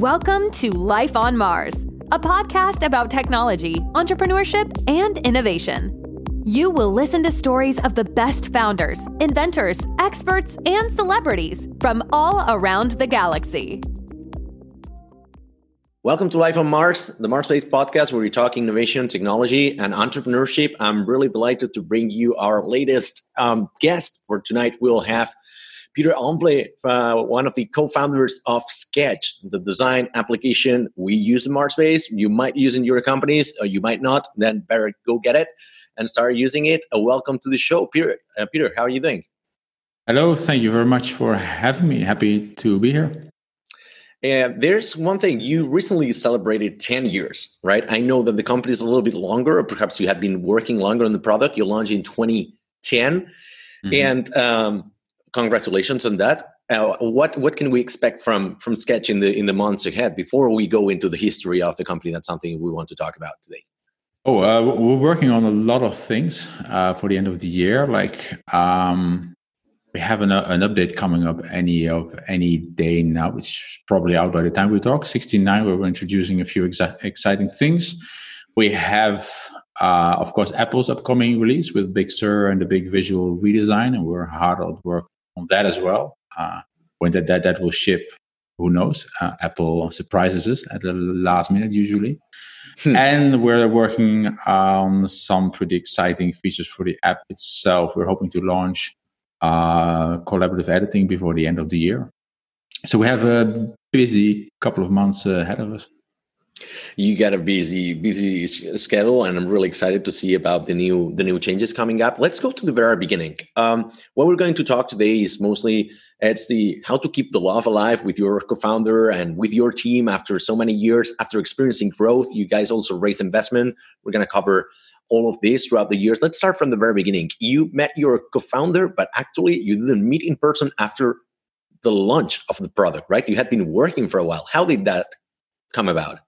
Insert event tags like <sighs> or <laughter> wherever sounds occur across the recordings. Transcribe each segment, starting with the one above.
Welcome to Life on Mars, a podcast about technology, entrepreneurship, and innovation. You will listen to stories of the best founders, inventors, experts, and celebrities from all around the galaxy. Welcome to Life on Mars, the MarsBased podcast where we talk innovation, technology, and entrepreneurship. I'm really delighted to bring you our latest um, guest for tonight. We'll have Pieter Omvlee, uh, one of the co-founders of Sketch, the design application we use in MarsBased. You might use in your companies, or you might not. Then better go get it and start using it. Uh, welcome to the show, Peter. Uh, Peter, how are you doing? Hello, thank you very much for having me. Happy to be here. And there's one thing you recently celebrated 10 years, right? I know that the company is a little bit longer, or perhaps you had been working longer on the product. You launched in 2010. Mm-hmm. And um, congratulations on that. Uh, what what can we expect from from Sketch in the in the months ahead before we go into the history of the company? That's something we want to talk about today. Oh, uh, we're working on a lot of things uh, for the end of the year. Like um, we have an, an update coming up any of any day now, which is probably out by the time we talk. 69, where we're introducing a few exa- exciting things. We have, uh, of course, Apple's upcoming release with Big Sur and the big visual redesign, and we're hard at work on that as well. Uh, when that, that that will ship, who knows? Uh, Apple surprises us at the last minute usually. Hmm. And we're working on some pretty exciting features for the app itself. We're hoping to launch uh, collaborative editing before the end of the year. So we have a busy couple of months ahead of us you got a busy busy schedule and i'm really excited to see about the new the new changes coming up. Let's go to the very beginning. Um, what we're going to talk today is mostly it's the how to keep the love alive with your co-founder and with your team after so many years after experiencing growth. You guys also raised investment. We're going to cover all of this throughout the years. Let's start from the very beginning. You met your co-founder but actually you didn't meet in person after the launch of the product right? You had been working for a while. How did that come about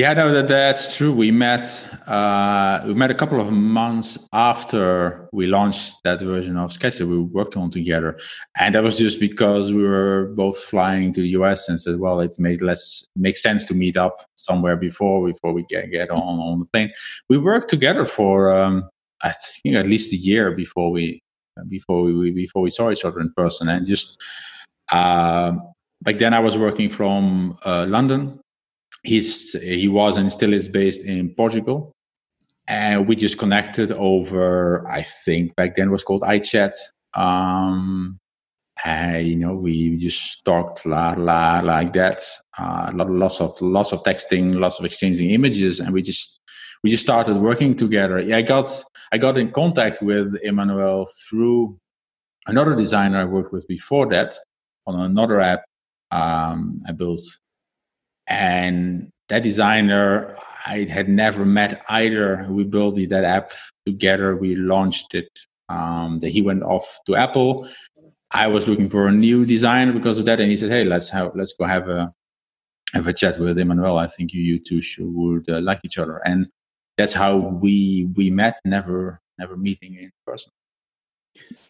yeah, no, that, that's true. We met uh, we met a couple of months after we launched that version of Sketch that we worked on together, and that was just because we were both flying to the US and said, well, it made less make sense to meet up somewhere before before we get get on on the plane. We worked together for um, I think at least a year before we before we before we saw each other in person, and just. Um, back then, I was working from uh, London, he's he was and still is based in Portugal, and we just connected over. I think back then was called iChat. Um, and, you know, we just talked la la like that. Uh, lots of lots of texting, lots of exchanging images, and we just we just started working together. Yeah, I got I got in contact with Emanuel through another designer I worked with before that on another app um, I built and that designer I had never met either. We built that app together. We launched it. Um, that he went off to Apple. I was looking for a new designer because of that, and he said, "Hey, let's have let's go have a have a chat with Emanuel. I think you you two should would uh, like each other." And that's how we we met. Never never meeting in person.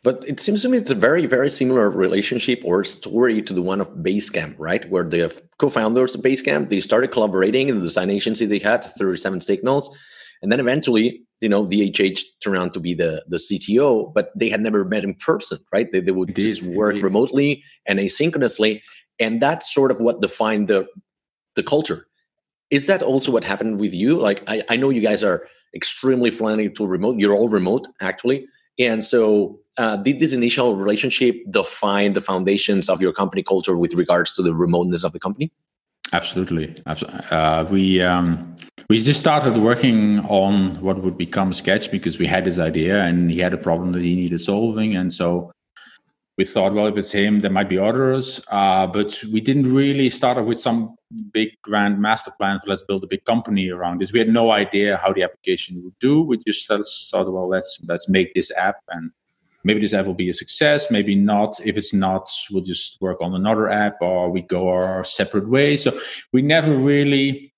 But it seems to me it's a very, very similar relationship or story to the one of Basecamp, right? Where the co-founders of Basecamp, they started collaborating in the design agency they had, 37 Signals. And then eventually, you know, DHH turned out to be the, the CTO, but they had never met in person, right? They, they would indeed, just work indeed. remotely and asynchronously. And that's sort of what defined the, the culture. Is that also what happened with you? Like, I, I know you guys are extremely friendly to remote. You're all remote, actually. And so, uh, did this initial relationship define the foundations of your company culture with regards to the remoteness of the company? Absolutely. Uh, we um, we just started working on what would become Sketch because we had this idea and he had a problem that he needed solving, and so we thought, well, if it's him, there might be others. Uh, but we didn't really start with some big grand master plan. So let's build a big company around this. We had no idea how the application would do. We just thought, well, let's let's make this app, and maybe this app will be a success. Maybe not. If it's not, we'll just work on another app, or we go our separate ways. So we never really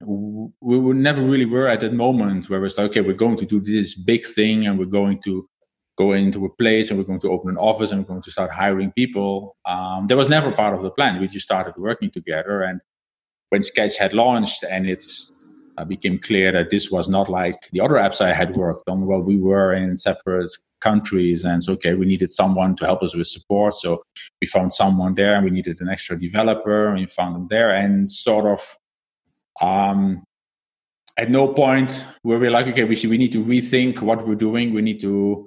we were never really were at that moment where it's like, okay, we're going to do this big thing and we're going to go into a place and we're going to open an office and we're going to start hiring people. Um, that was never part of the plan. We just started working together. And when Sketch had launched and it uh, became clear that this was not like the other apps I had worked on, well, we were in separate countries. And so, okay, we needed someone to help us with support. So we found someone there and we needed an extra developer and we found them there. And sort of, um, at no point were we like, okay, we, should, we need to rethink what we're doing. We need to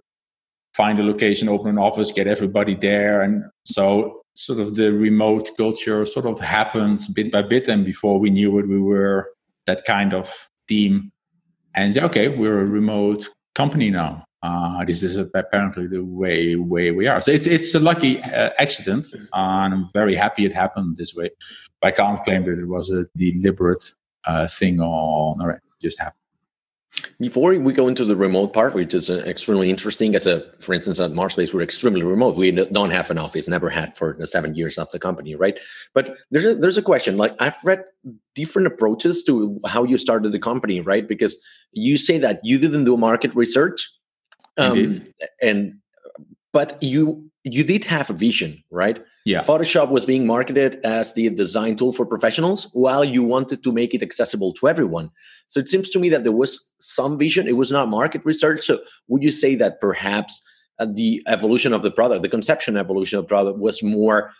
find a location, open an office, get everybody there. And so sort of the remote culture sort of happens bit by bit. And before we knew it, we were that kind of team. And okay, we're a remote company now. Uh, this is apparently the way way we are. So it's it's a lucky uh, accident, and I'm very happy it happened this way. But I can't claim that it was a deliberate uh, thing or it just happened. Before we go into the remote part, which is uh, extremely interesting, as a for instance at MarsBase, we're extremely remote. We don't have an office, never had for the seven years of the company, right? But there's a there's a question. Like I've read different approaches to how you started the company, right? Because you say that you didn't do market research, um, and but you you did have a vision, right? Yeah. Photoshop was being marketed as the design tool for professionals while you wanted to make it accessible to everyone. So it seems to me that there was some vision. It was not market research. So would you say that perhaps uh, the evolution of the product, the conception evolution of the product was more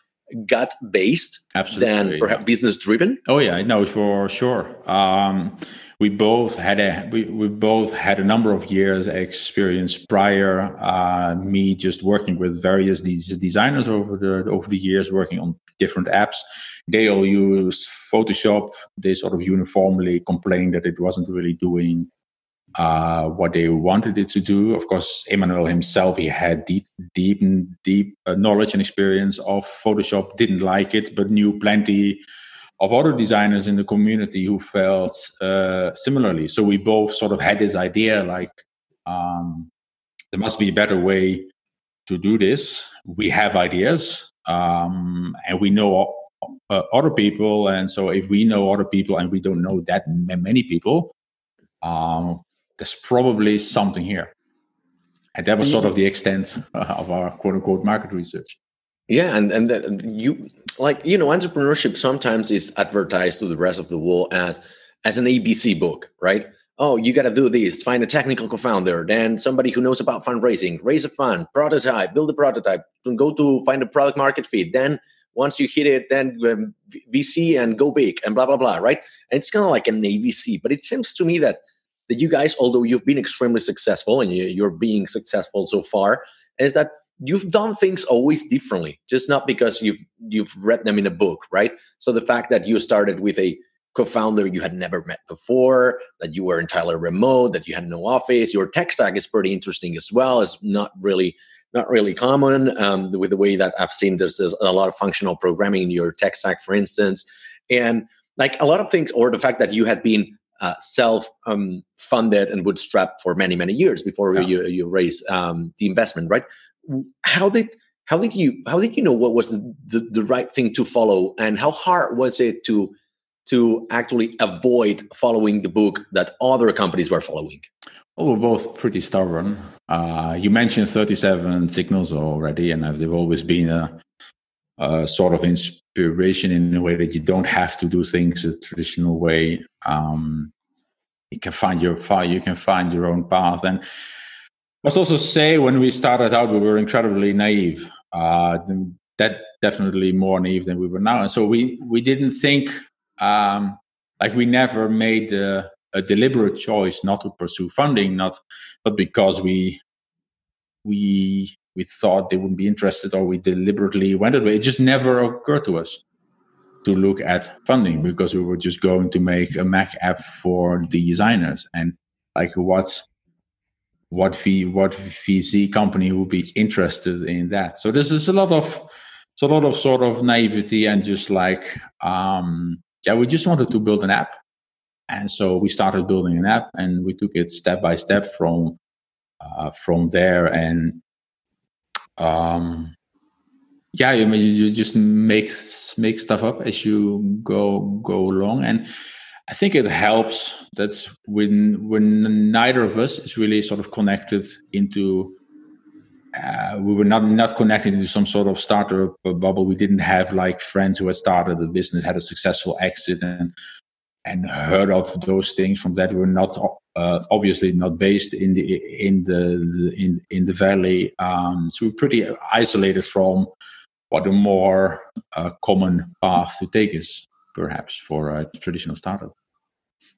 gut based than perhaps business driven? Oh yeah, no, for sure. Um, we both had a we, we both had a number of years experience prior uh, me just working with various these designers over the over the years working on different apps. They all used photoshop. They sort of uniformly complained that it wasn't really doing uh, what they wanted it to do. Of course emanuel himself he had deep deep deep uh, knowledge and experience of photoshop didn't like it but knew plenty of other designers in the community who felt uh, similarly. So we both sort of had this idea like um, there must be a better way to do this. We have ideas um, and we know uh, other people. And so if we know other people and we don't know that many people, um, there's probably something here. And that was sort of the extent <laughs> of our quote unquote market research. Yeah, and and the, you like you know entrepreneurship sometimes is advertised to the rest of the world as as an ABC book, right? Oh, you got to do this. Find a technical co-founder, then somebody who knows about fundraising, raise a fund, prototype, build a prototype, go to find a product market fit. Then once you hit it, then um, VC and go big and blah blah blah, right? And it's kind of like an ABC. But it seems to me that that you guys, although you've been extremely successful and you're being successful so far, is that you've done things always differently just not because you've you've read them in a book right? So the fact that you started with a co-founder you had never met before that you were entirely remote that you had no office your tech stack is pretty interesting as well it's not really not really common um, with the way that i've seen there's a lot of functional programming in your tech stack for instance. And like a lot of things or the fact that you had been uh, self um, funded and bootstrapped for many many years before yeah. you, you raise um, the investment right how did how did you how did you know what was the, the, the right thing to follow? And how hard was it to to actually avoid following the book that other companies were following? Well, we're both pretty stubborn. Uh, you mentioned 37 signals already and they've always been a, a, sort of inspiration in a way that you don't have to do things a traditional way. Um, you can find your you can find your own path. And must also say when we started out, we were incredibly naive. Uh, that definitely more naive than we were now, and so we we didn't think um, like we never made a, a, deliberate choice not to pursue funding, not not because we we we thought they wouldn't be interested or we deliberately went away. It just never occurred to us to look at funding because we were just going to make a Mac app for the designers and like what's what v what VC company would be interested in that. So this is a lot of it's a lot of sort of naivety and just like um, yeah, we just wanted to build an app, and so we started building an app, and we took it step by step from uh, from there, and um, yeah, I mean, you just make make stuff up as you go go along, and I think it helps that when when neither of us is really sort of connected into uh, we were not not connected into some sort of startup bubble. We didn't have like friends who had started a business, had a successful exit, and and heard of those things from that. We were not uh, obviously not based in the in the, the in in the valley, um, so we're pretty isolated from what a more uh, common path to take is, perhaps for a traditional startup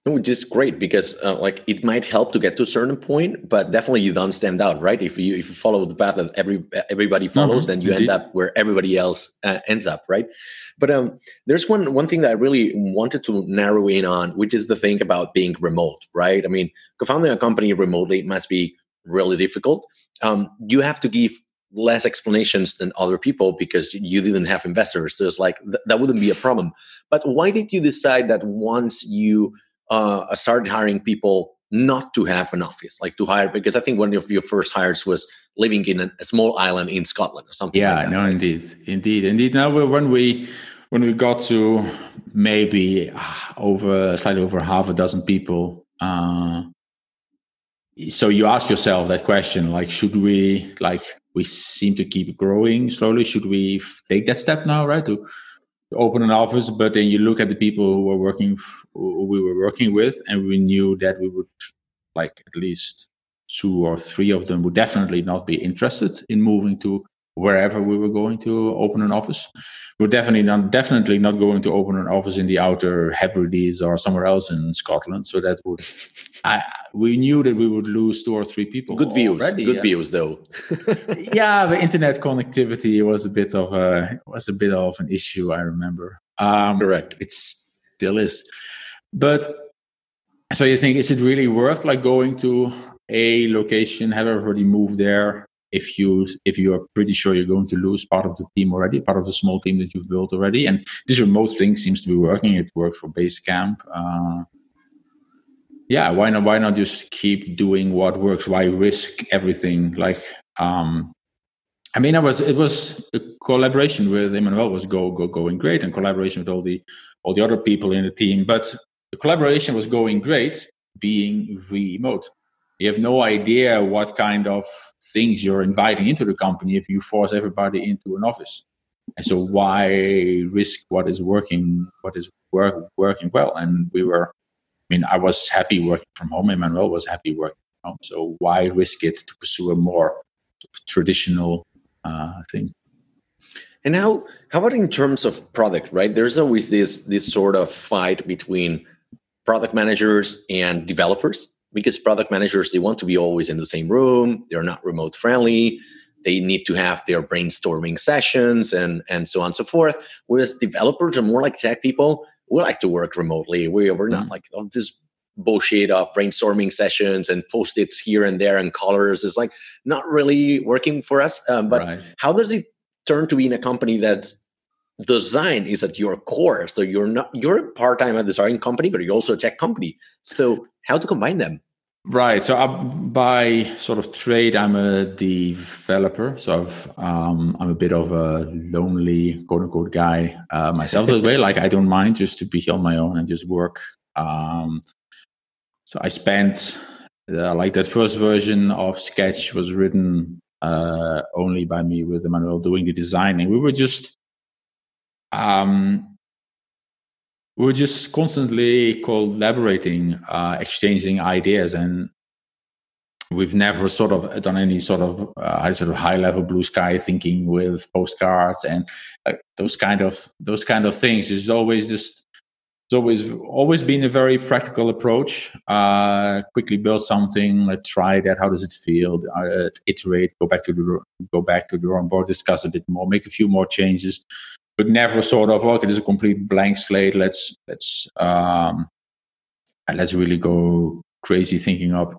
which is great because uh, like it might help to get to a certain point but definitely you don't stand out right? If you if you follow the path that every everybody follows mm-hmm. then you Indeed. end up where everybody else uh, ends up right? But um there's one one thing that i really wanted to narrow in on which is the thing about being remote right? I mean co-founding a company remotely must be really difficult. Um you have to give less explanations than other people because you didn't have investors. So it's like th- that wouldn't be a problem. But why did you decide that once you uh, started hiring people not to have an office, like to hire, because I think one of your first hires was living in a, small island in Scotland or something. Yeah, like that, no, right? indeed, indeed, indeed. Now, when we when we got to maybe uh, over slightly over half a dozen people, uh, so you ask yourself that question, like, should we like we seem to keep growing slowly? Should we take that step now, right? To open an office, but then you look at the people who were working, who we were working with, and we knew that we would, like at least two or three of them would definitely not be interested in moving to wherever we were going to open an office. We're definitely not definitely not going to open an office in the outer Hebrides or somewhere else in Scotland. So that would I we knew that we would lose two or three people. Good views. Already, Good yeah. views though. <laughs> yeah, the internet connectivity was a bit of a was a bit of an issue, I remember. Um, Correct. It still is. But so you think is it really worth like going to a location, have everybody move there, if you if you are pretty sure you're going to lose part of the team already, part of the small team that you've built already. And this remote thing seems to be working. It worked for Basecamp. Uh, yeah, why not? Why not just keep doing what works? Why risk everything? Like, um, I mean, I was it was the collaboration with Emanuel was go go going great, and collaboration with all the all the other people in the team. But the collaboration was going great, being remote you have no idea what kind of things you're inviting into the company if you force everybody into an office. And so why risk what is working, what is work, working well? And we were, I mean, I was happy working from home. Emanuel was happy working from home. So why risk it to pursue a more traditional uh, thing? And how how about in terms of product, right? There's always this this sort of fight between product managers and developers because product managers they want to be always in the same room. They're not remote friendly. They need to have their brainstorming sessions and and so on and so forth. Whereas developers are more like tech people. We like to work remotely. We, we're not mm-hmm. like oh, this bullshit of brainstorming sessions and post-its here and there and colors is like not really working for us. Um, but right. how does it turn to be in a company that's design is at your core? So you're not you're a part-time at design company but you're also a tech company. So how to combine them right so I, by sort of trade i'm a developer so i um, i'm a bit of a lonely quote unquote guy uh, myself that way like i don't mind just to be on my own and just work um, so i spent uh, like that first version of sketch was written uh, only by me with Emanuel doing the designing. We were just um, we're just constantly collaborating, uh, exchanging ideas, and we've never sort of done any sort of uh, sort of high level blue sky thinking with postcards and uh, those kind of those kind of things. It's always just it's always always been a very practical approach. Uh, quickly build something, let's try that. How does it feel? Uh, iterate, go back to the go back to the drawing board, discuss a bit more, make a few more changes, but never sort of okay, this is a complete blank slate. Let's let's um, let's really go crazy thinking up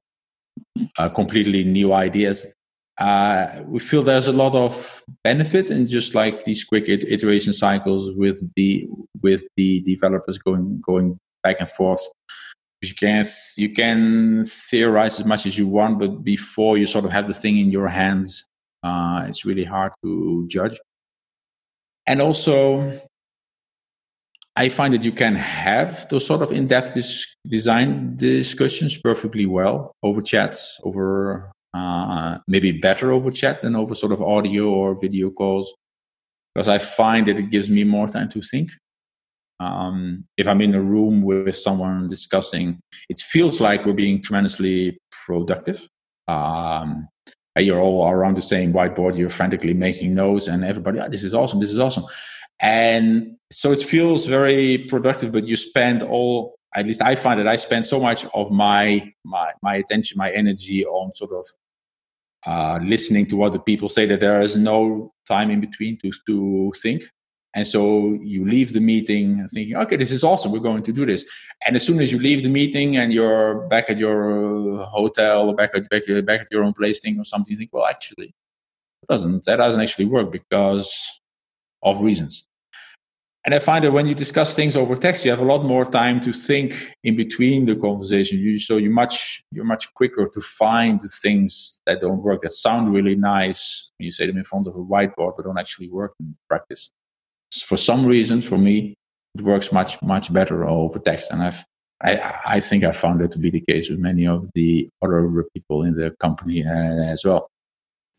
uh, completely new ideas. Uh, we feel there's a lot of benefit in just like these quick iteration cycles with the with the developers going going back and forth. You can you can theorize as much as you want, but before you sort of have the thing in your hands, uh, it's really hard to judge and also I find that you can have those sort of in-depth design discussions perfectly well over chats, over uh, maybe better over chat than over sort of audio or video calls because I find that it gives me more time to think. Um, if I'm in a room with someone discussing, it feels like we're being tremendously productive. Um, you're all around the same whiteboard, you're frantically making notes, and everybody, oh, this is awesome, this is awesome. And so it feels very productive, but you spend all, at least I find that I spend so much of my, my, my attention, my energy on sort of uh, listening to what the people say that there is no time in between to, to think. And so you leave the meeting thinking, okay, this is awesome. We're going to do this. And as soon as you leave the meeting and you're back at your uh, hotel or back at, back, uh, back at your own place thing or something, you think, well, actually, it doesn't, that doesn't actually work because of reasons. And I find that when you discuss things over text, you have a lot more time to think in between the conversation. You, so you much you're much quicker to find the things that don't work that sound really nice when you say them in front of a whiteboard, but don't actually work in practice. For some reason, for me, it works much much better over text, and I've I, I think I found that to be the case with many of the other people in the company uh, as well.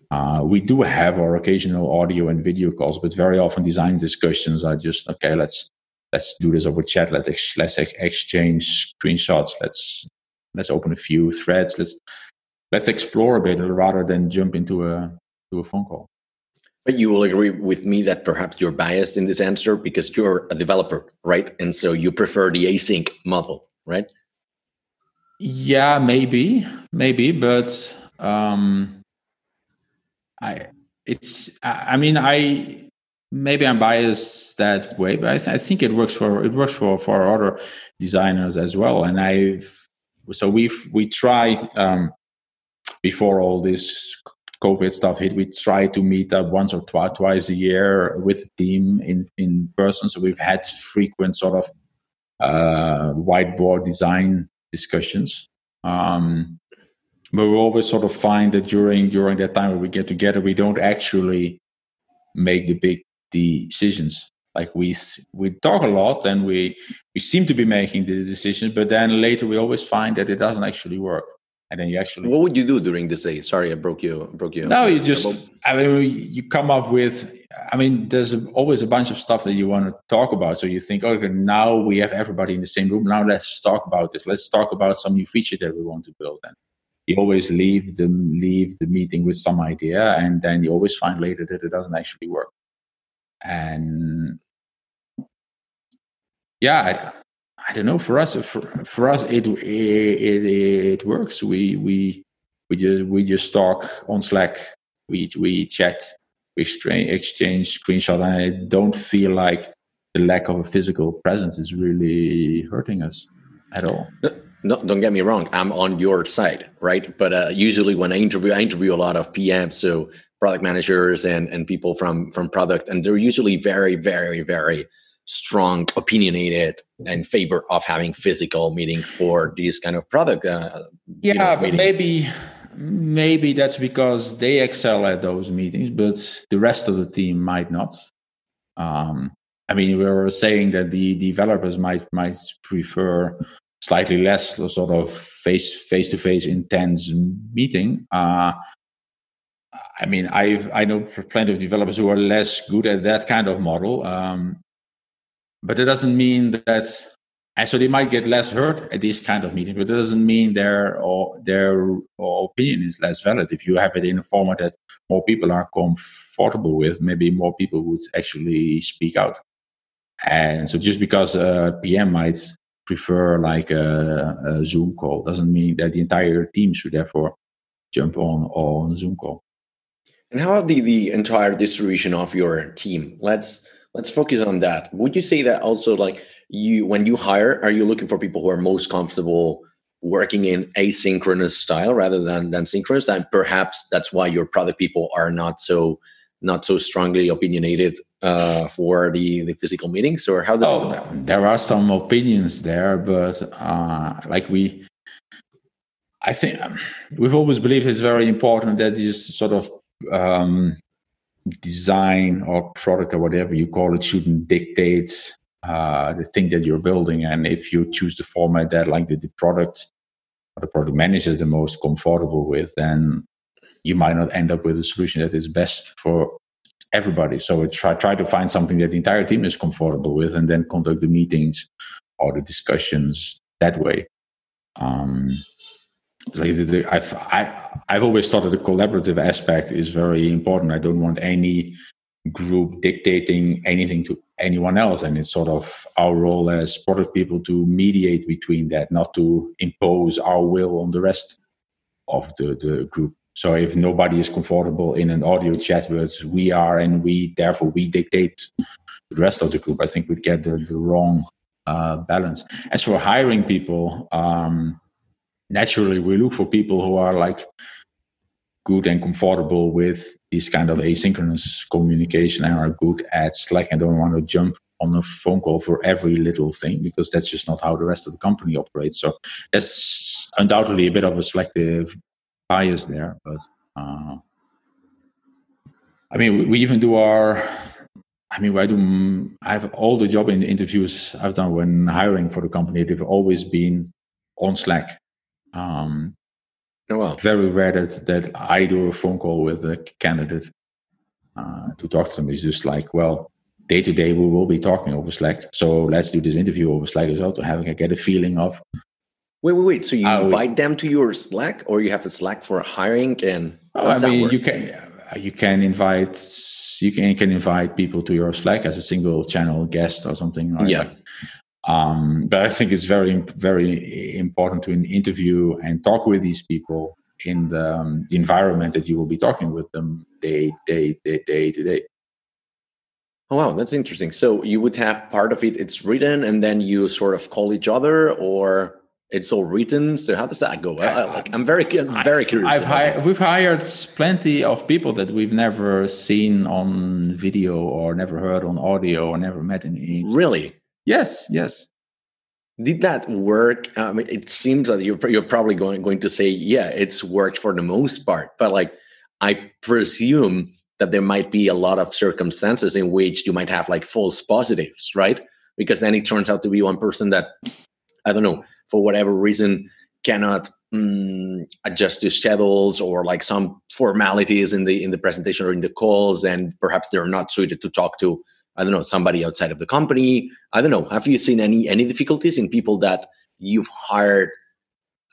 Uh, we do have our occasional audio and video calls, but very often design discussions are just okay. Let's let's do this over chat. Let's ex- let's ex- exchange screenshots. Let's let's open a few threads. Let's let's explore a bit rather than jump into a to a phone call. But you will agree with me that perhaps you're biased in this answer because you're a developer, right? And so you prefer the async model, right? Yeah, maybe, maybe, but um, I it's I mean I maybe I'm biased that way, but I, th- I think it works for it works for for other designers as well. And I've so we've we try um, before all this COVID stuff hit, we try to meet up once or twice twice a year with the team in in person. So we've had frequent sort of uh, whiteboard design discussions. Um, but we always sort of find that during during that time when we get together we don't actually make the big decisions like we we talk a lot and we we seem to be making the decisions but then later we always find that it doesn't actually work and then you actually what would you do during this day? Sorry i broke you broke you. No you uh, just i mean you come up with i mean there's always a bunch of stuff that you want to talk about. So you think okay now we have everybody in the same room. Now let's talk about this. Let's talk about some new feature that we want to build and you always leave the leave the meeting with some idea and then you always find later that it doesn't actually work. And yeah i, don't know for us for, for us it, it, it works. We we we just we just talk on slack. We we chat. We exchange screenshots. And i don't feel like the lack of a physical presence is really hurting us at all. No, don't get me wrong. I'm on your side, right? But uh, usually when I interview, I interview a lot of PMs, so product managers and and people from from product, and they're usually very, very, very strong, opinionated in favor of having physical meetings for these kind of product. Uh, yeah, you know, but maybe maybe that's because they excel at those meetings, but the rest of the team might not. Um, I mean, we were saying that the developers might might prefer slightly less sort of face face to face intense meeting. Uh, I mean, I've I know plenty of developers who are less good at that kind of model, um, but it doesn't mean that. And so they might get less hurt at this kind of meeting, but it doesn't mean their or their or opinion is less valid. If you have it in a format that more people are comfortable with, maybe more people would actually speak out. And so just because a PM might prefer like a, a, Zoom call. Doesn't mean that the entire team should therefore jump on on Zoom call. And how about the the entire distribution of your team? Let's let's focus on that. Would you say that also like you when you hire, are you looking for people who are most comfortable working in asynchronous style rather than than synchronous? And perhaps that's why your product people are not so not so strongly opinionated uh, for the, the physical meetings, or how does oh? There are some opinions there, but uh, like we, I think um, we've always believed it's very important that you sort of um, design or product or whatever you call it shouldn't dictate uh, the thing that you're building. And if you choose the format that like the, the product or the product manager is the most comfortable with, then you might not end up with a solution that is best for everybody. So try try to find something that the entire team is comfortable with, and then conduct the meetings or the discussions that way. Um, like the, the, I've I, I've always thought that the collaborative aspect is very important. I don't want any group dictating anything to anyone else, and it's sort of our role as product people to mediate between that, not to impose our will on the rest of the, the group. So if nobody is comfortable in an audio chat, but we are, and we therefore we dictate the rest of the group, I think we'd get the, the wrong uh, balance. As for hiring people, um, naturally we look for people who are like good and comfortable with this kind of asynchronous communication and are good at Slack and don't want to jump on a phone call for every little thing because that's just not how the rest of the company operates. So that's undoubtedly a bit of a selective bias there, but uh, I mean, we, even do our I mean, I do. I have all the job in interviews I've done when hiring for the company. They've always been on Slack. Um, oh, well. Very rare that, that I do a phone call with a candidate uh, to talk to them. It's just like, well, day to day we will be talking over Slack. So let's do this interview over Slack as well to have get a feeling of. Wait, wait, wait. So you invite them to your Slack, or you have a Slack for hiring, and oh, I mean, you can you can invite you can, you can invite people to your Slack as a single channel guest or something. Right? Yeah. Um, but I think it's very very important to interview and talk with these people in the, um, the environment that you will be talking with them day day day day to day. Oh wow, that's interesting. So you would have part of it it's written, and then you sort of call each other, or it's all written. So how does that go? I, like, I'm very, I'm very curious. I've hired, we've hired plenty of people that we've never seen on video or never heard on audio or never met in. Really? Yes. Yes. Did that work? I mean, it seems that you're you're probably going going to say, yeah, it's worked for the most part. But like, I presume that there might be a lot of circumstances in which you might have like false positives, right? Because then it turns out to be one person that I don't know, for whatever reason, cannot um, adjust to schedules or like some formalities in the in the presentation or in the calls, and perhaps they're not suited to talk to I don't know somebody outside of the company. I don't know. Have you seen any any difficulties in people that you've hired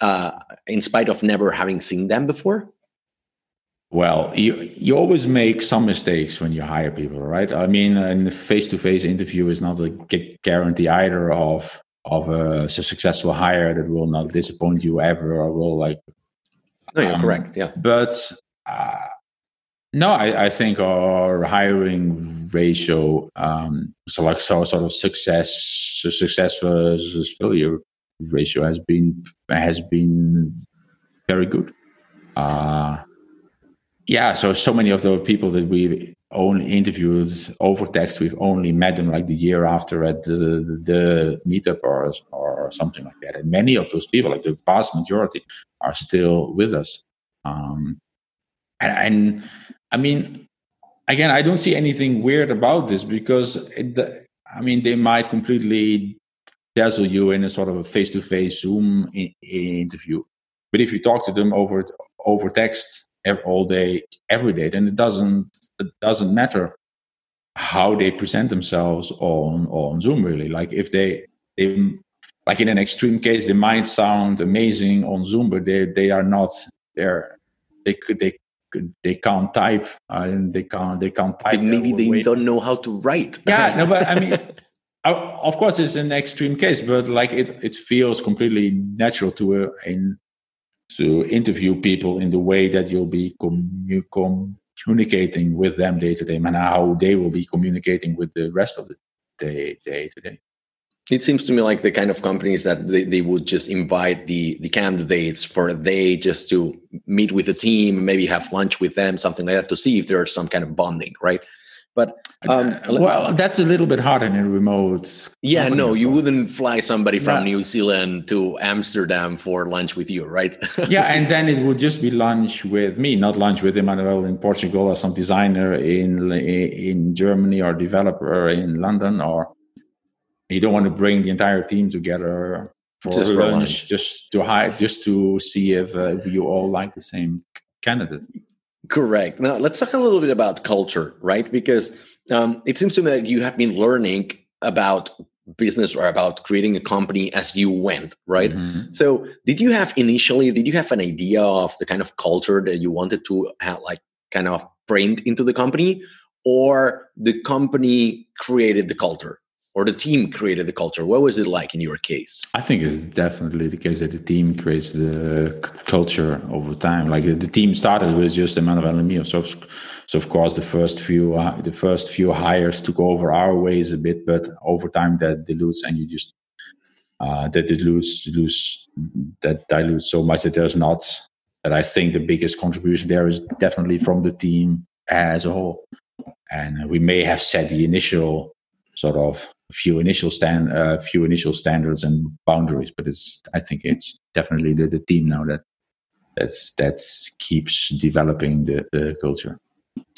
uh, in spite of never having seen them before? Well, you you always make some mistakes when you hire people, right? I mean, in the face-to-face interview is not a guarantee either of of a, successful hire that will not disappoint you ever or will like no you're um, correct yeah but uh, no I, I, think our hiring ratio um, so like so sort of success success versus failure ratio has been has been very good uh, yeah so so many of the people that we only interviewed over text. We've only met them like the year after at the, the, the meetup or, or something like that. And many of those people, like the vast majority, are still with us. Um, and, and I mean, again, I don't see anything weird about this because, it, I mean, they might completely dazzle you in a sort of a face-to-face Zoom interview. But if you talk to them over over text all day, every day, then it doesn't it doesn't matter how they present themselves on on Zoom. Really, like if they they like in an extreme case, they might sound amazing on Zoom, but they they are not there. They could they they can't type uh, and they can't they can't type. Maybe they don't know how to write. Yeah, <laughs> no, but I mean. of course, it's an extreme case, but like it, it feels completely natural to uh, in to interview people in the way that you'll be com- communicating with them day to day and how they will be communicating with the rest of the day day to day it seems to me like the kind of companies that they, they would just invite the the candidates for a day just to meet with the team maybe have lunch with them something like that to see if there's some kind of bonding right but um, well, that's a little bit hard in a remote. Yeah, no, you wouldn't fly somebody from New Zealand to Amsterdam for lunch with you, right? <laughs> yeah, and then it would just be lunch with me, not lunch with Emanuel in Portugal or some designer in in Germany or developer in London, or you don't want to bring the entire team together for just lunch, for lunch. just to hide, just to see if uh, you all like the same candidate. Correct. Now let's talk a little bit about culture, right? Because um, it seems to me that you have been learning about business or about creating a company as you went, right? Mm-hmm. So, did you have initially? Did you have an idea of the kind of culture that you wanted to have, like, kind of print into the company, or the company created the culture? Or the team created the culture? What was it like in your case? I think it's definitely the case that the team creates the culture over time. Like the team started with just Emanuel and me. So, so of course, the first few uh, the first few hires took over our ways a bit, but over time that dilutes, and you just uh, that dilutes dilutes that dilutes so much that there's not. That I think the biggest contribution there is definitely from the team as a whole, and we may have set the initial sort of few initial stand uh, few initial standards and boundaries but it's i think it's definitely the, the team now that that's that keeps developing the, the culture.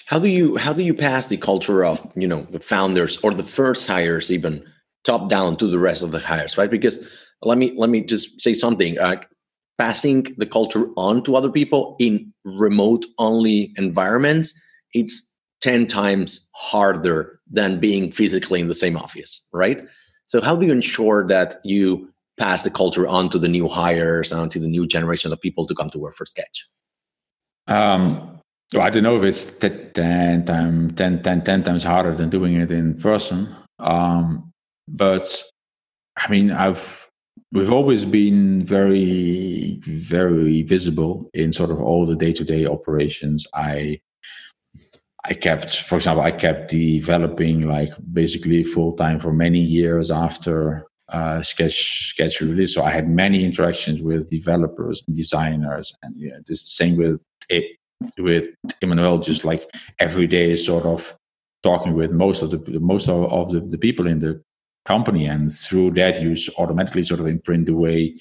How do you how do you pass the culture of you know the founders or the first hires even top down to the rest of the hires right? Because let me let me just say something uh, passing the culture on to other people in remote only environments it's 10 times harder than being physically in the same office, right? So, how do you ensure that you pass the culture on to the new hires, on to the new generation of people to come to work for Sketch? Um, well, I don't know if it's 10, 10, 10, 10, 10 times harder than doing it in person. Um, but I mean, I've we've always been very, very visible in sort of all the day to day operations. I I kept, for example, I kept developing like basically full time for many years after uh, Sketch Sketch release. So I had many interactions with developers and designers, and yeah, the same with it, with Emanuel. Just like every day, sort of talking with most of the most of, of the, the people in the company, and through that, you automatically sort of imprint the way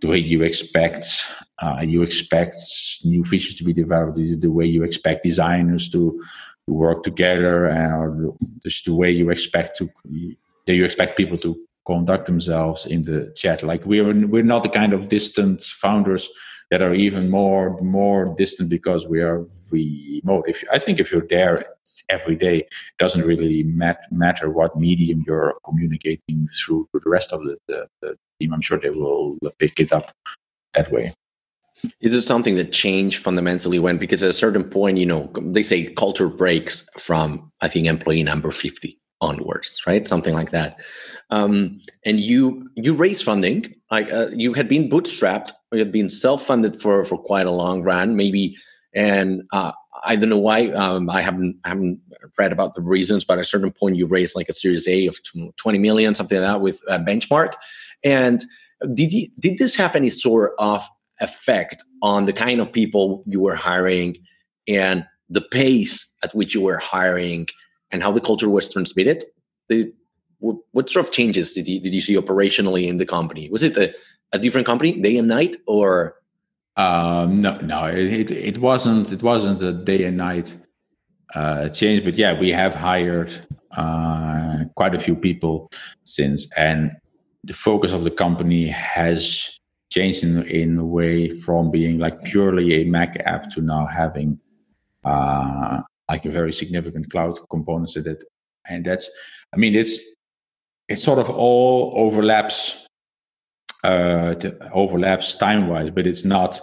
the way you expect uh, you expect new features to be developed, the way you expect designers to, work together, and just the way you expect to that you expect people to conduct themselves in the chat. Like we're we're not the kind of distant founders that are even more more distant because we are remote. If I think if you're there every day, it doesn't really mat- matter what medium you're communicating through to the rest of the, the team. I'm sure they will pick it up that way. Is it something that changed fundamentally when, because at a certain point, you know, they say culture breaks from, I think, employee number 50 onwards, right? Something like that. Um, and you you raised funding. Like uh, you had been bootstrapped, you had been self funded for for quite a long run, maybe. And uh, I don't know why. Um, I haven't I haven't read about the reasons, but at a certain point, you raised like a Series A of twenty million, something like that, with a Benchmark. And did you did this have any sort of effect on the kind of people you were hiring and the pace at which you were hiring and how the culture was transmitted? What, what, sort of changes did you, did you see operationally in the company? Was it a, a different company day and night or? Um, no, no, it, it wasn't. It wasn't a day and night uh, change, but yeah, we have hired uh, quite a few people since, and the focus of the company has changed in, in a way from being like purely a Mac app to now having uh, like a very significant cloud component to it. And that's, I mean, it's, it sort of all overlaps, uh, overlaps time wise, but it's not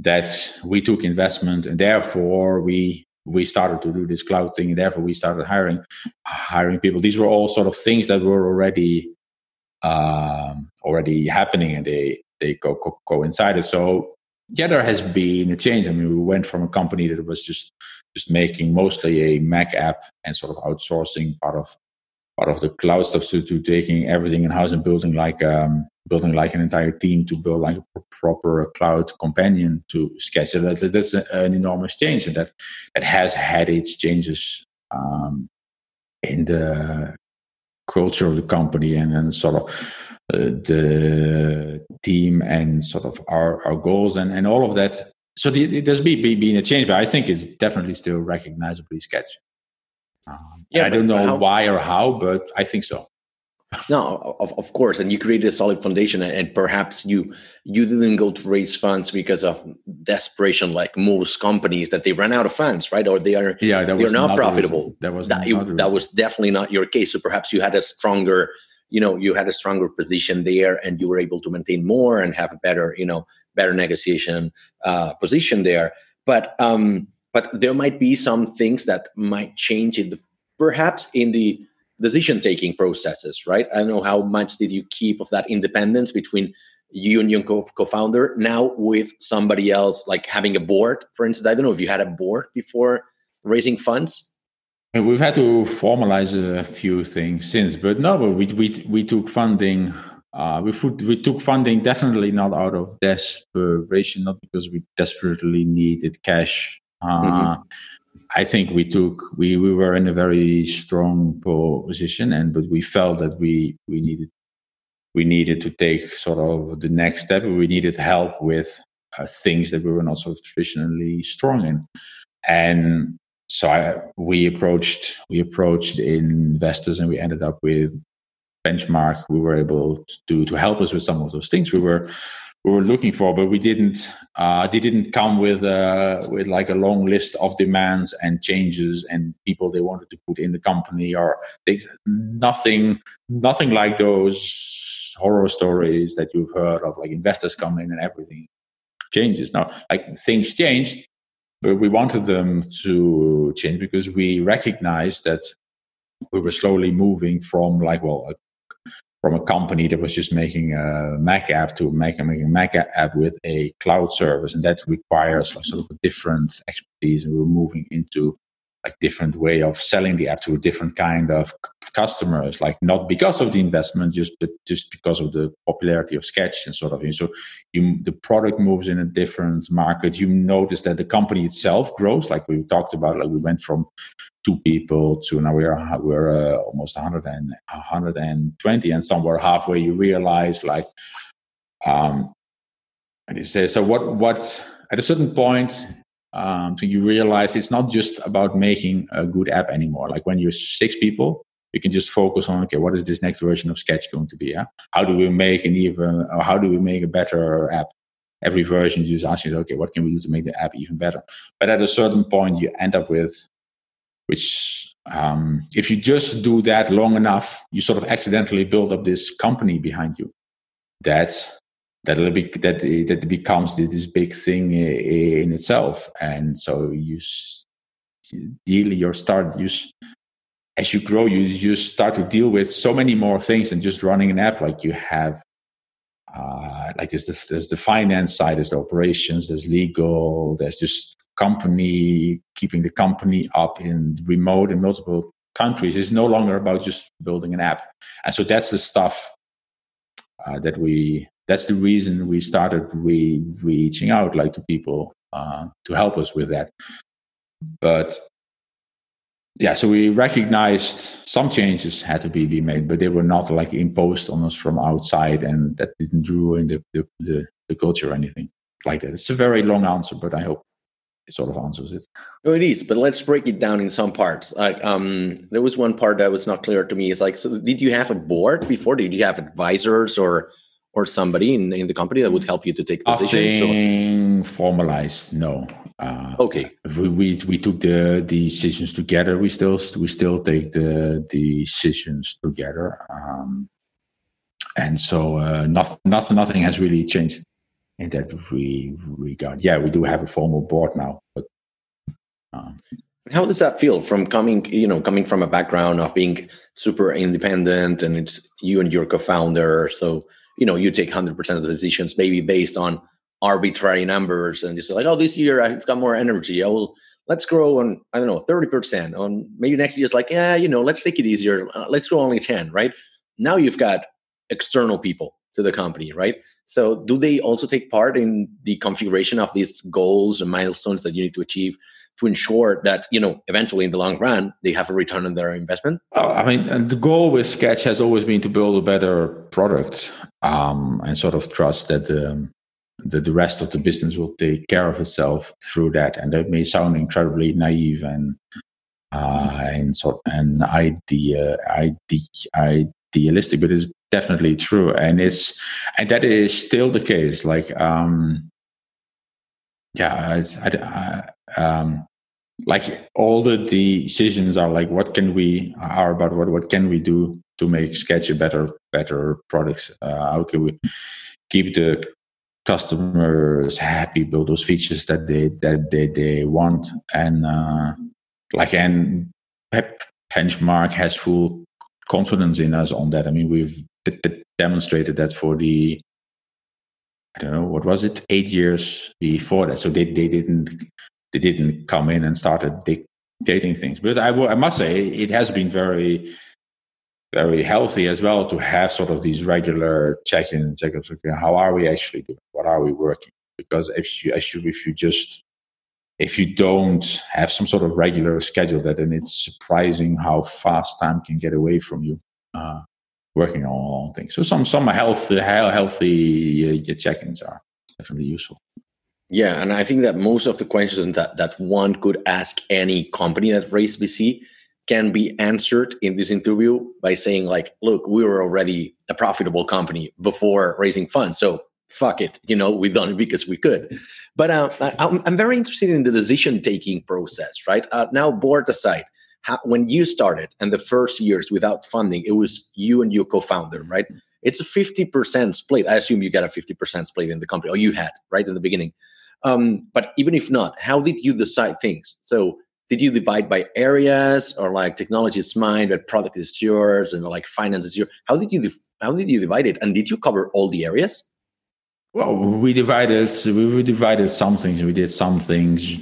that we took investment and therefore we we started to do this cloud thing and therefore we started hiring hiring people these were all sort of things that were already um, already happening and they they co- co- coincided. So yeah, there has been a change. I mean, we went from a company that was just just making mostly a Mac app and sort of outsourcing part of part of the cloud stuff to, to taking everything in house and building like um, building like an entire team to build like a proper cloud companion to Sketch. That, that's an enormous change, and that that has had its changes um, in the culture of the company and, and sort of uh, the team and sort of our, our goals and, and all of that. So the, there's be, be, been a change, but I think it's definitely still recognizably sketch. Um, yeah, I don't know how, why or how, but I think so. No, of, of course, and you created a solid foundation, and perhaps you you didn't go to raise funds because of desperation, like most companies that they ran out of funds, right? Or they are yeah, that was they're not profitable. That was that, it, that was definitely not your case. So perhaps you had a stronger, you know, you had a stronger position there, and you were able to maintain more and have a better, you know, better negotiation uh, position there. But um, but there might be some things that might change in the perhaps in the decision taking processes, right? I don't know how much did you keep of that independence between you and your co founder now with somebody else, like having a board, for instance. I don't know if you had a board before raising funds. We've had to formalize a few things since, but no, we we we took funding. Uh, we we took funding definitely not out of desperation, not because we desperately needed cash. Uh, mm-hmm. I think we took we we were in a very strong position, and but we felt that we we needed we needed to take sort of the next step. We needed help with uh, things that we were not sort of traditionally strong in, and so I, we approached we approached investors, and we ended up with benchmark. We were able to to help us with some of those things. We were we were looking for, but we didn't. Uh, they didn't come with uh, with like a long list of demands and changes and people they wanted to put in the company or they, nothing, nothing like those horror stories that you've heard of, like investors come in and everything changes. Now, like things changed, but we wanted them to change because we recognized that we were slowly moving from like well from a company that was just making a Mac app to making, a Mac app with a cloud service. And that requires sort of a different expertise. And we're moving into like different way of selling the app to a different kind of customers like not because of the investment just but just because of the popularity of sketch and sort of thing. So you the product moves in a different market. You notice that the company itself grows like we talked about like we went from two people to now we're we're uh, almost 100 and 120 and somewhere halfway you realize like um and you say so what what at a certain point um, so you realize it's not just about making a good app anymore. Like when you're six people, you can just focus on okay, what is this next version of Sketch going to be? Yeah? How do we make an even, or how do we make a better app? Every version, you just ask yourself, okay, what can we do to make the app even better? But at a certain point, you end up with, which um, if you just do that long enough, you sort of accidentally build up this company behind you. That's that be, that that becomes this big thing in itself. And so you deal your start you as you grow you you start to deal with so many more things than just running an app. Like you have uh, like there's the, there's the finance side there's the operations there's legal there's just company keeping the company up in remote and multiple countries. It's no longer about just building an app. And so that's the stuff uh, that we that's the reason we started re- reaching out like to people uh, to help us with that but yeah so we recognized some changes had to be, be made but they were not like imposed on us from outside and that didn't ruin the, the, the, the culture or anything like that it's a very long answer but i hope it sort of answers it. No, it is, but let's break it down in some parts. Like, um, there was one part that was not clear to me. It's like, so did you have a board before? Did you have advisors or or somebody in, in the company that would help you to take decisions? Nothing formalized, no. Uh, okay. We, we, we took the decisions together. We still we still take the decisions together, um, and so uh, not, not, nothing has really changed in that regard. Yeah, we do have a formal board now, but. Um, how does that feel from coming you know coming from a background of being super independent and it's you and your co-founder so you know you take 100% of the decisions maybe based on arbitrary numbers and you say like oh this year i've got more energy. I will let's grow on i don't know 30% on maybe next year it's like yeah you know let's take it easier. Uh, let's grow only 10 right? Now you've got external people to the company right? So do they also take part in the configuration of these goals and milestones that you need to achieve to ensure that you know eventually in the long run they have a return on their investment? I mean the goal with sketch has always been to build a better product um, and sort of trust that um, the, the rest of the business will take care of itself through that. And that may sound incredibly naive and uh, and sort and idea, idea, idealistic, but it's definitely true, and it's and that is still the case. Like, um, yeah, I, I, um, like all the decisions are like, what can we are about what what can we do to make Sketch a better better products? Uh, how can we keep the customers happy, build those features that they that they, they want, and uh, like and Benchmark has full confidence in us on that. I mean, we've d- d- demonstrated that for the I don't know what was it eight years before that. So they they didn't they didn't come in and started dictating things. But I, must say it has been very very healthy as well to have sort of these regular check-in check-ups. Okay, how are we actually doing? What are we working? Because if you, if you, just if you don't have some sort of regular schedule, that then it's surprising how fast time can get away from you. Uh, working on, on things. So some some health, healthy healthy uh, check-ins are definitely useful. Yeah, and I think that most of the questions that that one could ask any company that raised VC can be answered in this interview by saying like look we were already a profitable company before raising funds so fuck it you know we've done it because we could. But uh, I, am very interested in the decision taking process right? Uh, now board aside how, when you started and the first years without funding it was you and your co-founder right? It's a 50% split. I assume you got a 50% split in the company or you had right in the beginning um, but even if not how did you decide things? So did you divide by areas or like technology is mine but product is yours and like finance is yours how did you how did you divide it? And did you cover all the areas? Well we divided we divided some things. We did some things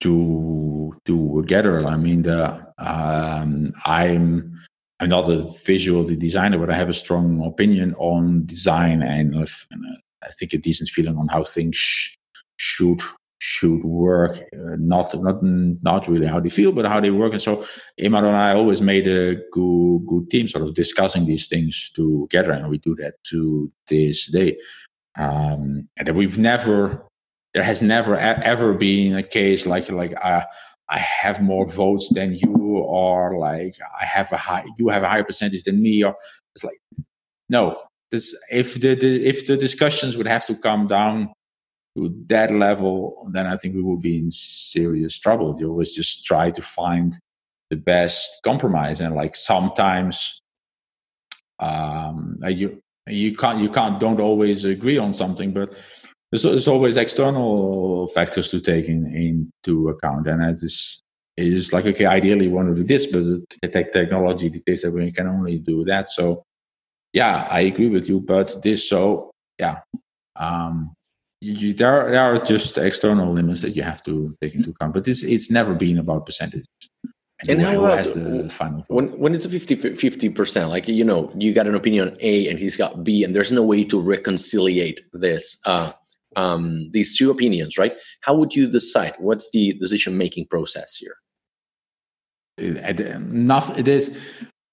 to to together. I mean the um, i'm i'm not a visual designer but i have a strong opinion on design and, and i think a decent feeling on how things should should work uh, not not not really how they feel but how they work. And so Emad and I always made a good good team sort of discussing these things together and we do that to this day. Um, and we've never there has never ever been a case like like uh, I have more votes than you or like I have a high you have a higher percentage than me or it's like no. This if the, the if the discussions would have to come down to that level, then I think we will be in serious trouble. You always just try to find the best compromise, and like sometimes, um, you you can't you can't don't always agree on something, but there's, there's always external factors to take in, into account, and it is it is like okay, ideally we want to do this, but the tech technology dictates that we can only do that. So yeah, I agree with you, but this so yeah. Um, you, there, are, there are just external limits that you have to take into account. But it's it's never been about percentage. And, and how has the final vote? When, when it's a 50 percent, like you know, you got an opinion on A and he's got B, and there's no way to reconciliate this uh, um, these two opinions, right? How would you decide? What's the decision making process here? It, it, not, it is.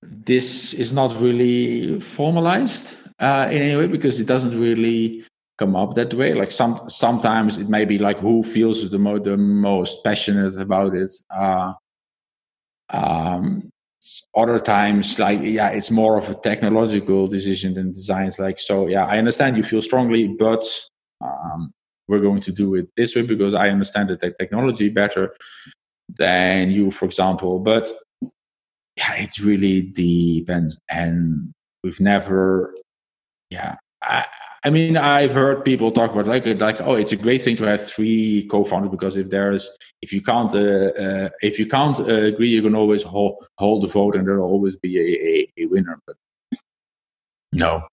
This is not really formalized uh, in any way because it doesn't really come up that way. Like some sometimes it may be like who feels the, mo- the most passionate about it. Uh, um, other times, like yeah, it's more of a technological decision than designs. Like so, yeah, I understand you feel strongly, but um, we're going to do it this way because I understand the technology better than you, for example. But yeah, it really depends, and we've never, yeah. I, I mean, I've heard people talk about like like oh, it's a great thing to have three co-founders because if there's if you can't uh, uh, if you can't uh, agree, you can always hold hold the vote and there'll always be a, a, a winner. But no,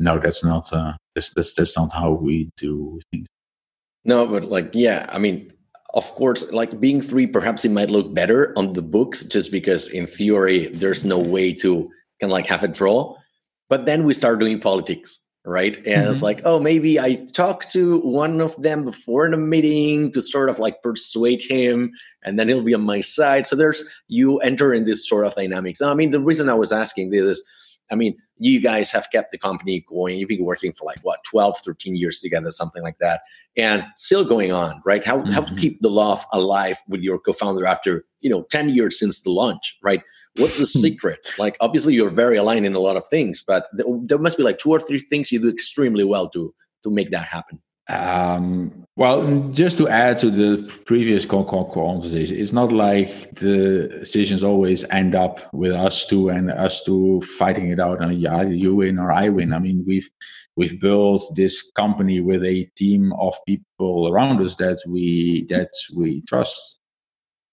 no, that's not uh, that's, that's that's not how we do things. No, but like yeah, I mean, of course, like being three, perhaps it might look better on the books just because in theory there's no way to can like have a draw. But then we start doing politics right? And mm-hmm. it's like, oh, maybe I talked to one of them before a meeting to sort of like persuade him, and then he'll be on my side. So there's you enter in this sort of dynamics. Now, I mean, the reason I was asking this is I mean, you guys have kept the company going. You've been working for like what 12, 13 years together, something like that, and still going on, right? How mm-hmm. how to mm-hmm. keep the love alive with your co-founder after you know 10 years since the launch, right? What's the hmm. secret? Like, obviously, you're very aligned in a lot of things, but there must be like two or three things you do extremely well to to make that happen. Um, well, just to add to the previous conversation, it's not like the decisions always end up with us two and us two fighting it out, and yeah, you win or I win. I mean, we've we've built this company with a team of people around us that we that we trust,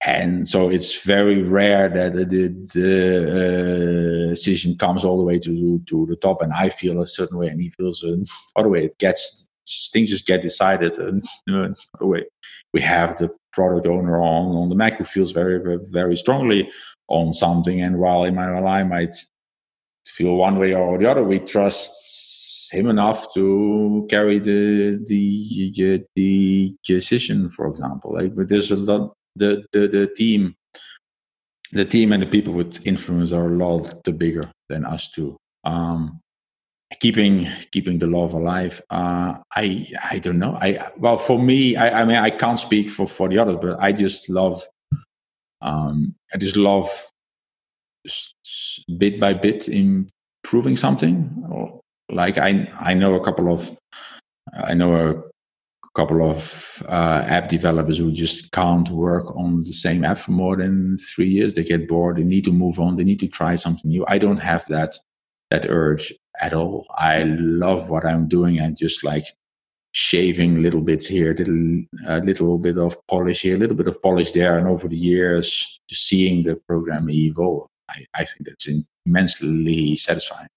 and so it's very rare that the, the uh, decision comes all the way to to the top, and I feel a certain way, and he feels another way. It gets things just get decided and uh, we have the product owner on on the mac who feels very very, very strongly on something. And while emanuel i might feel one way or the other we trust him enough to carry the the the decision for example. Like but there's a lot the the, the team the team and the people with influence are a lot bigger than us two. Um, keeping keeping the love alive uh, i i don't know. I well for me I, I mean i can't speak for for the others but i just love um i just love bit by bit improving something. Like i i know a couple of i know a couple of uh, app developers who just can't work on the same app for more than three years they get bored they need to move on they need to try something new i don't have that that urge at all. I love what I'm doing and just like shaving little bits here, little a little bit of polish here, a little bit of polish there, and over the years, just seeing the program evolve. I, I think that's immensely satisfying.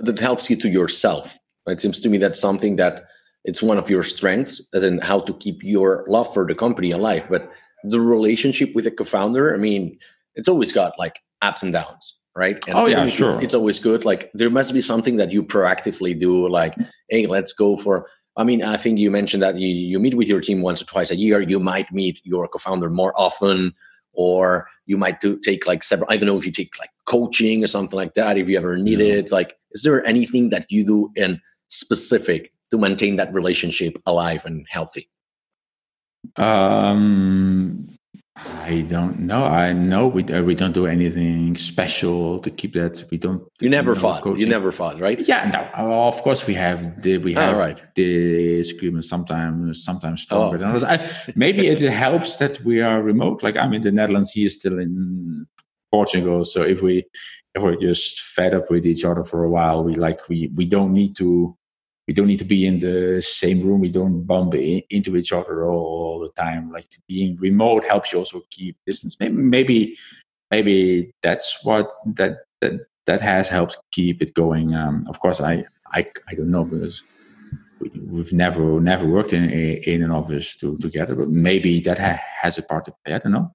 That helps you to yourself. It seems to me that's something that it's one of your strengths, as in how to keep your love for the company alive. But the relationship with a co-founder, I mean, it's always got like ups and downs right? And oh yeah, sure. It's, it's, always good. Like there must be something that you proactively do. Like, hey, let's go for. I mean, I think you mentioned that you, you meet with your team once or twice a year. You might meet your co-founder more often, or you might do take like several. I don't know if you take like coaching or something like that. If you ever need yeah. it, like, is there anything that you do in specific to maintain that relationship alive and healthy? Um, I don't know. I know we uh, we don't do anything special to keep that. We don't. You never fought. Coaching. You never fought, right? Yeah. No. Uh, of course, we have the we have oh, right. disagreements sometimes sometimes stronger oh. than others. I, maybe it <laughs> helps that we are remote. Like I'm in the Netherlands. He is still in Portugal. So if we if we're just fed up with each other for a while, we like we we don't need to we don't need to be in the same room. We don't bump in, into each other all, the time. Like being remote helps you also keep distance. Maybe, maybe, maybe that's what that that that has helped keep it going. Um, of course, I, I I don't know because we, have never never worked in in an office to, together. But maybe that ha- has a part to play. I don't know.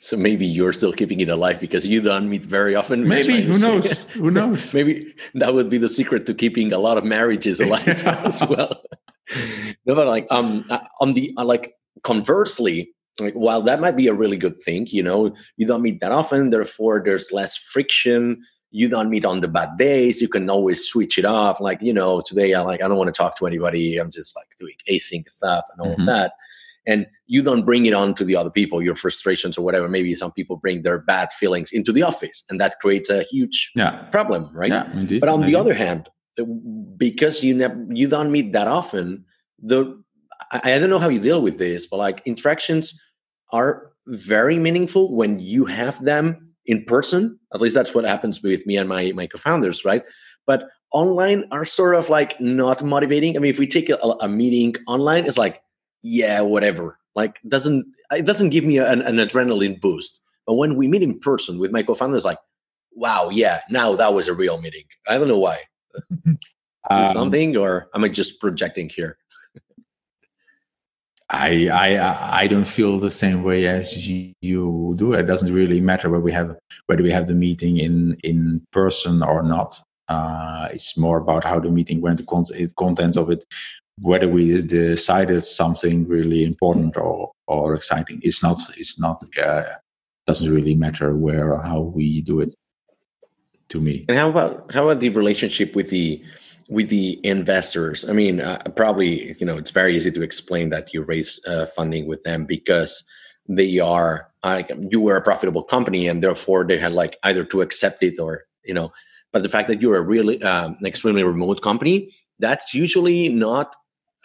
So maybe you're still keeping it alive because you don't meet very often. Maybe who knows? <laughs> who knows? maybe that would be the secret to keeping a lot of marriages alive <laughs> as well. no, but like um uh, on the uh, like conversely, like while that might be a really good thing, you know, you don't meet that often, therefore there's less friction. You don't meet on the bad days. You can always switch it off. Like you know, today I like I don't want to talk to anybody. I'm just like doing async stuff and all mm-hmm. of that and you don't bring it on to the other people your frustrations or whatever. Maybe some people bring their bad feelings into the office and that creates a huge yeah. problem right? Yeah, indeed, but on the other hand because you never you don't meet that often the I, I don't know how you deal with this but like interactions are very meaningful when you have them in person. At least that's what happens with me and my my co-founders right? But online are sort of like not motivating. I mean if we take a, a meeting online it's like yeah, whatever. Like doesn't it doesn't give me an, an adrenaline boost. But when we meet in person with my co-founders, like, wow, yeah, now that was a real meeting. I don't know why. <laughs> um, something, or am I just projecting here? I I I don't feel the same way as you, do. It doesn't really matter whether we have whether we have the meeting in in person or not. Uh, it's more about how the meeting went, the content, content of it, whether we decided something really important or, or exciting it's not it's not uh, doesn't really matter where or how we do it to me. And how about how about the relationship with the with the investors? I mean, uh, probably you know it's very easy to explain that you raise uh, funding with them because they are you were a profitable company and therefore they had like either to accept it or you know. But the fact that you're a really um, extremely remote company, that's usually not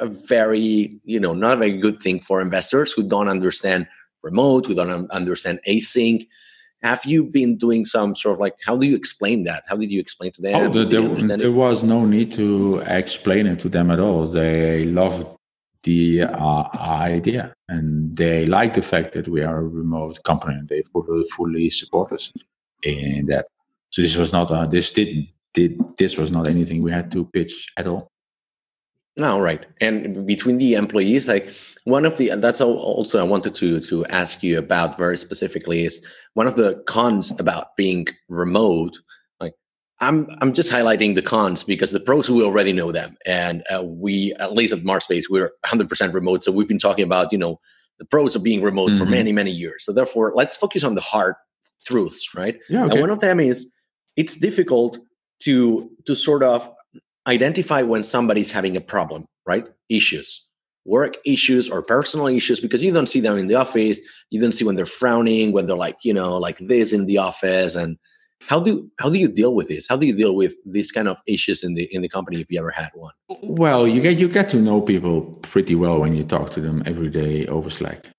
a very you know not a very good thing for investors who don't understand remote, who don't understand async. Have you been doing some sort of like how do you explain that? How did you explain to them? Oh the, there, there was no need to explain it to them at all. They loved the uh, idea and they like the fact that we are a remote company and they fully, fully support us in that. So this was not uh, this did, did this was not anything we had to pitch at all no, right. And between the employees, like one of the that's also I wanted to to ask you about very specifically is one of the cons about being remote. Like I'm I'm just highlighting the cons because the pros we already know them, and uh, we at least at MarsBased we're 100 percent remote. So we've been talking about you know the pros of being remote mm-hmm. for many many years. So therefore, let's focus on the hard truths, right? Yeah. Okay. And one of them is it's difficult to to sort of identify when somebody's having a problem, right? Issues, work issues or personal issues, because you don't see them in the office. You don't see when they're frowning, when they're like, you know, like this in the office. And how do how do you deal with this? How do you deal with these kind of issues in the in the company if you ever had one? Well, you get you get to know people pretty well when you talk to them every day over Slack.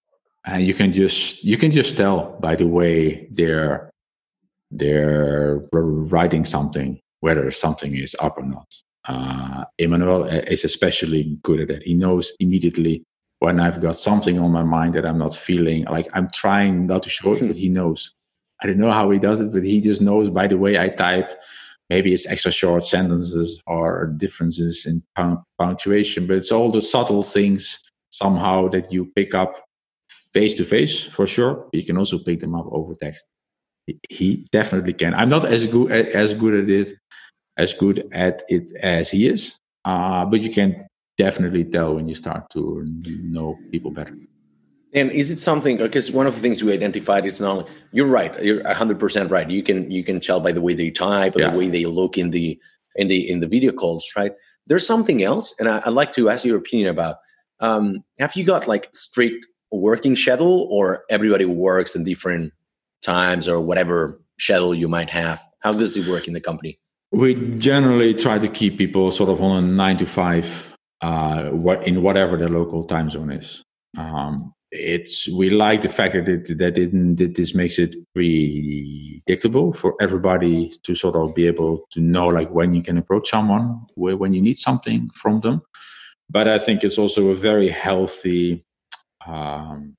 And you can just you can just tell by the way they're they're writing something whether something is up or not uh, Emanuel is especially good at it. He knows immediately when I've got something on my mind that I'm not feeling like I'm trying not to show it, but he knows. I don't know how he does it, but he just knows by the way I type. Maybe it's extra short sentences or differences in punctuation, but it's all the subtle things somehow that you pick up face to face for sure. You can also pick them up over text. He definitely can. I'm not as good as good at it as good at it as he is. Uh, but you can definitely tell when you start to know people better. And is it something? Because one of the things we identified is not. You're right. You're 100 percent right. You can you can tell by the way they type, or yeah. the way they look in the in the in the video calls. Right. There's something else, and I, would like to ask your opinion about. Um, have you got like strict working schedule, or everybody works in different times, or whatever schedule you might have? How does it work in the company? We generally try to keep people sort of on a nine to five, uh, in whatever the local time zone is. Um, it's we like the fact that it, that, it, that this makes it predictable for everybody to sort of be able to know like when you can approach someone, where when you need something from them. But I think it's also a very healthy um,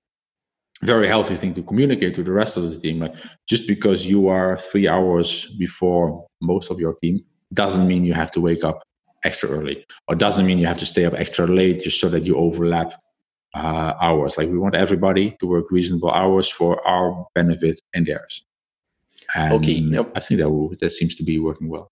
very healthy thing to communicate to the rest of the team. Like just because you are three hours before most of your team doesn't mean you have to wake up extra early, or doesn't mean you have to stay up extra late just so that you overlap uh, hours. Like we want everybody to work reasonable hours for our benefit and theirs. And okay, yep. I think that will, that seems to be working well.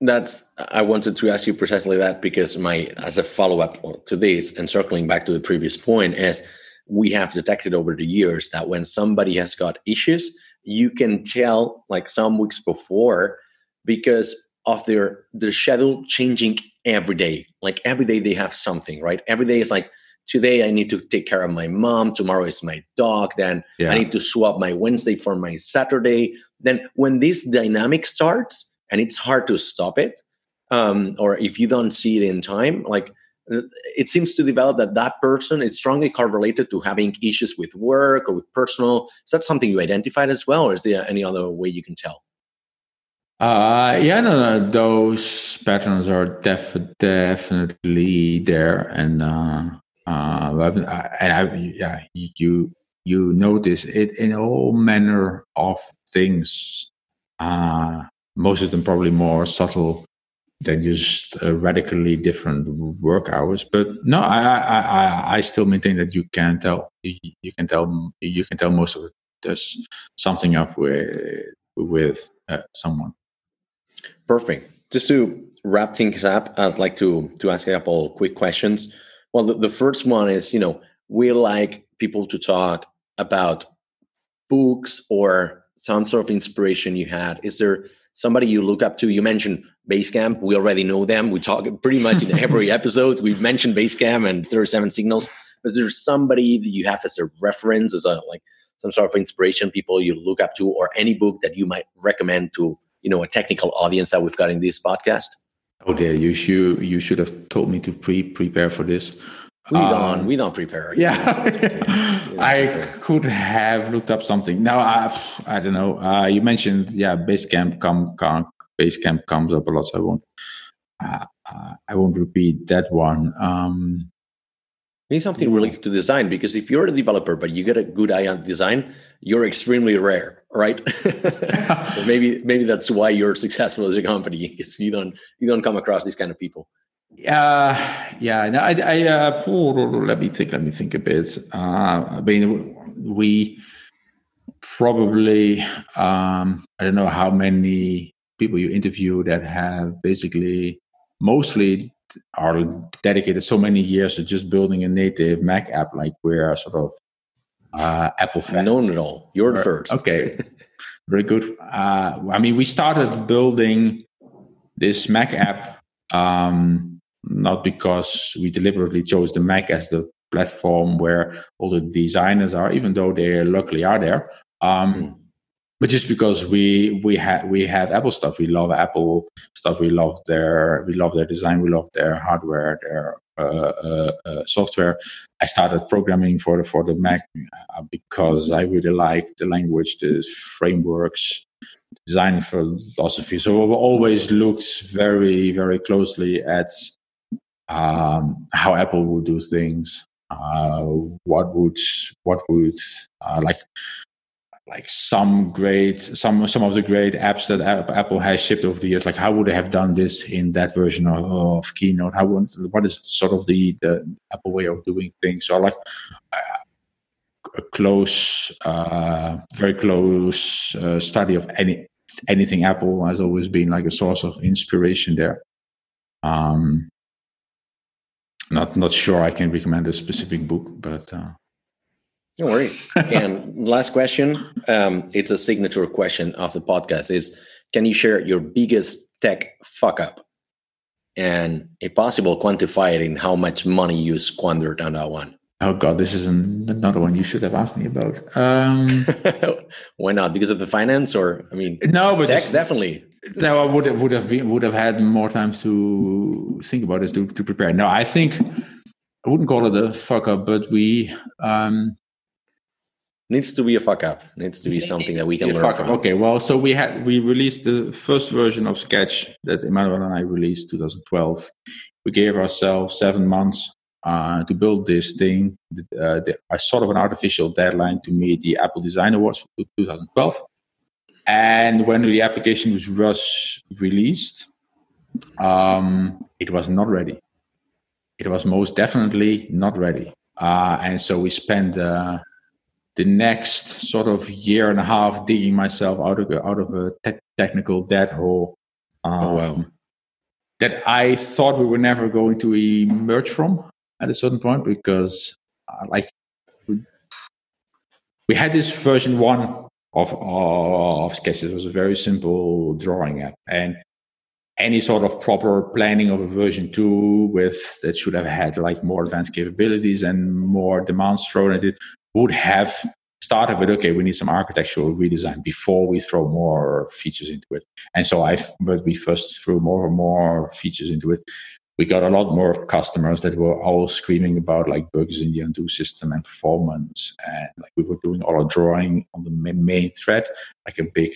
That's I wanted to ask you precisely that because my as a follow up to this and circling back to the previous point is we have detected over the years that when somebody has got issues, you can tell like some weeks before because of their their schedule changing every day. Like every day they have something, right? Every day is like today I need to take care of my mom, tomorrow is my dog, then yeah. I need to swap my Wednesday for my Saturday. Then when this dynamic starts and it's hard to stop it, um, or if you don't see it in time, like it seems to develop that that person is strongly correlated to having issues with work or with personal. Is that something you identified as well, or is there any other way you can tell? Uh, yeah, no, no, those patterns are def- definitely there, and uh, uh, and I, yeah, you you notice it in all manner of things. Uh, most of them probably more subtle than just uh, radically different work hours. But no, I, I, I, I still maintain that you can tell. You, you, can tell. You can tell most of it. There's something up with with uh, someone. Perfect. Just to wrap things up, I'd like to to ask a couple quick questions. Well, the, the first one is, you know, we like people to talk about books or some sort of inspiration you had. Is there somebody you look up to. You mentioned Basecamp. We already know them. We talk pretty much in every <laughs> episode. We've mentioned Basecamp and 37 Signals. Is there somebody that you have as a reference, as a like some sort of inspiration, people you look up to, or any book that you might recommend to you know a technical audience that we've got in this podcast? Oh dear, you should you should have told me to pre prepare for this. We um, don't we don't prepare. Yeah, <laughs> I could have looked up something. Now I I don't know. Uh, you mentioned yeah, Basecamp come, come Basecamp comes up a lot. So I won't uh, uh, I won't repeat that one. Um, Maybe something related to design, because if you're a developer but you get a good eye on design, you're extremely rare, right? <laughs> so maybe maybe that's why you're successful as a company, <laughs> because you don't you don't come across these kind of people. Yeah, yeah. No, I, I uh, let me think. Let me think a bit. Uh, I mean, we probably um, I don't know how many people you interview that have basically mostly are dedicated so many years to just building a native Mac app, like we're sort of uh, Apple fans. No, no, no. you're the first. Okay, <laughs> very good. Uh, I mean, we started building this Mac app um, not because we deliberately chose the Mac as the platform where all the designers are, even though they luckily are there. Um, mm but just because we we have we have Apple stuff, we love Apple stuff. We love their we love their design. We love their hardware, their uh, uh, uh, software. I started programming for the for the Mac uh, because I really liked the language, the frameworks, design philosophy. So I've always looked very very closely at um, how Apple would do things. Uh, what would what would uh, like like some great some some of the great apps that Apple has shipped over the years. Like how would they have done this in that version of, of Keynote? How would, what is sort of the the Apple way of doing things? So like a close, uh, very close uh, study of any anything Apple has always been like a source of inspiration there. Um, not not sure I can recommend a specific book, but. Uh, no worries. <laughs> and last question, um, it's a signature question of the podcast: is Can you share your biggest tech fuck up, and if possible, quantify it in how much money you squandered on that one? Oh God, this is an, another one you should have asked me about. Um, <laughs> Why not? Because of the finance, or I mean, no, but tech, definitely. No, I would have, would have been, would have had more time to think about this to, to prepare. No, I think I wouldn't call it a fuck up, but we um, needs to be a fuck up. Needs to be <laughs> something that we can learn from. okay well so we had we released the first version of sketch that emanuel and i released 2012 we gave ourselves seven months uh, to build this thing. Uh, the, sort of an artificial deadline to meet the apple design awards for 2012 and when the application was was released um, it was not ready. It was most definitely not ready. Uh, and so we spent uh, the next sort of year and a half digging myself out of a, out of a te- technical dead hole. Um, oh, wow. That I thought we were never going to emerge from at a certain point because, uh, like, we had this version one of of Sketches. It was a very simple drawing app, and any sort of proper planning of a version two with that should have had like more advanced capabilities and more demands thrown at it would have started with okay we need some architectural redesign before we throw more features into it. And so i but we first threw more and more features into it we got a lot more customers that were all screaming about like bugs in the undo system and performance and like we were doing all our drawing on the main thread like a big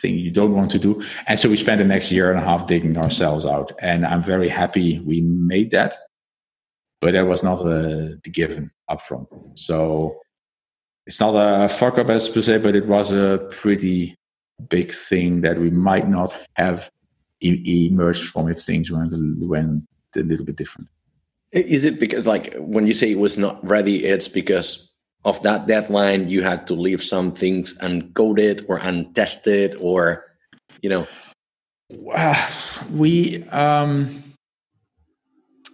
thing you don't want to do and so we spent the next year and a half digging ourselves out and i'm very happy we made that but that was not a, the given upfront. So it's not a fuck up as per se, but it was a pretty big thing that we might not have emerged from if things went went a little bit different. Is it because, like, when you say it was not ready, it's because of that deadline you had to leave some things uncoded or untested, or you know? <sighs> we um,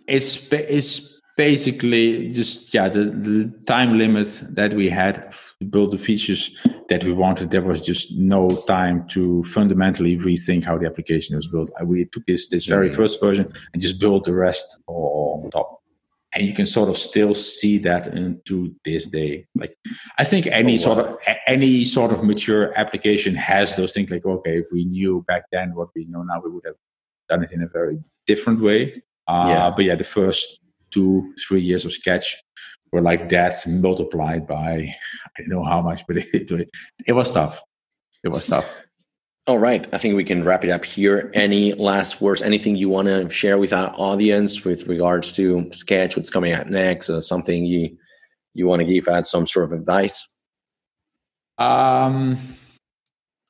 it's it's basically just yeah the, the time limit that we had to build the features that we wanted there was just no time to fundamentally rethink how the application was built we took this this very mm-hmm. first version and just built the rest on top and you can sort of still see that into this day like i think any oh, wow. sort of any sort of mature application has those things like okay if we knew back then what we know now we would have done it in a very different way uh, yeah. but yeah the first two, three years of sketch were like that multiplied by I don't know how much, but it, <laughs> it, it was tough. It was tough. All right. I think we can wrap it up here. Any last words? Anything you want to share with our audience with regards to sketch, what's coming out next, or something you you want to give out some sort of advice? Um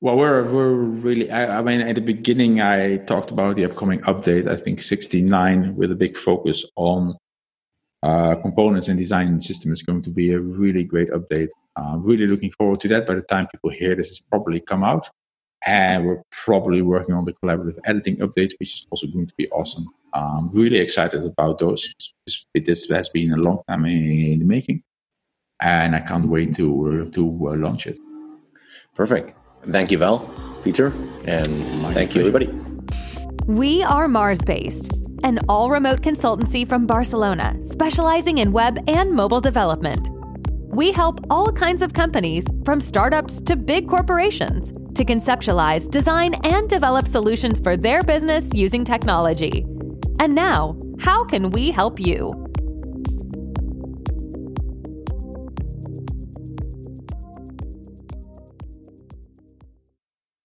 well, we're we're really. I, I, mean, at the beginning, I talked about the upcoming update. I think 69 with a big focus on uh, components and design system is going to be a really great update. Uh, really looking forward to that. By the time people hear this, it's probably come out. And we're probably working on the collaborative editing update, which is also going to be awesome. I'm really excited about those. This has been a long time in the making, and I can't wait to to uh, launch it. Perfect. Thank you, Val, Pieter, and My thank pleasure. you, everybody. We are MarsBased an all remote consultancy from Barcelona specializing in web and mobile development. We help all kinds of companies, from startups to big corporations, to conceptualize, design, and develop solutions for their business using technology. And now, how can we help you?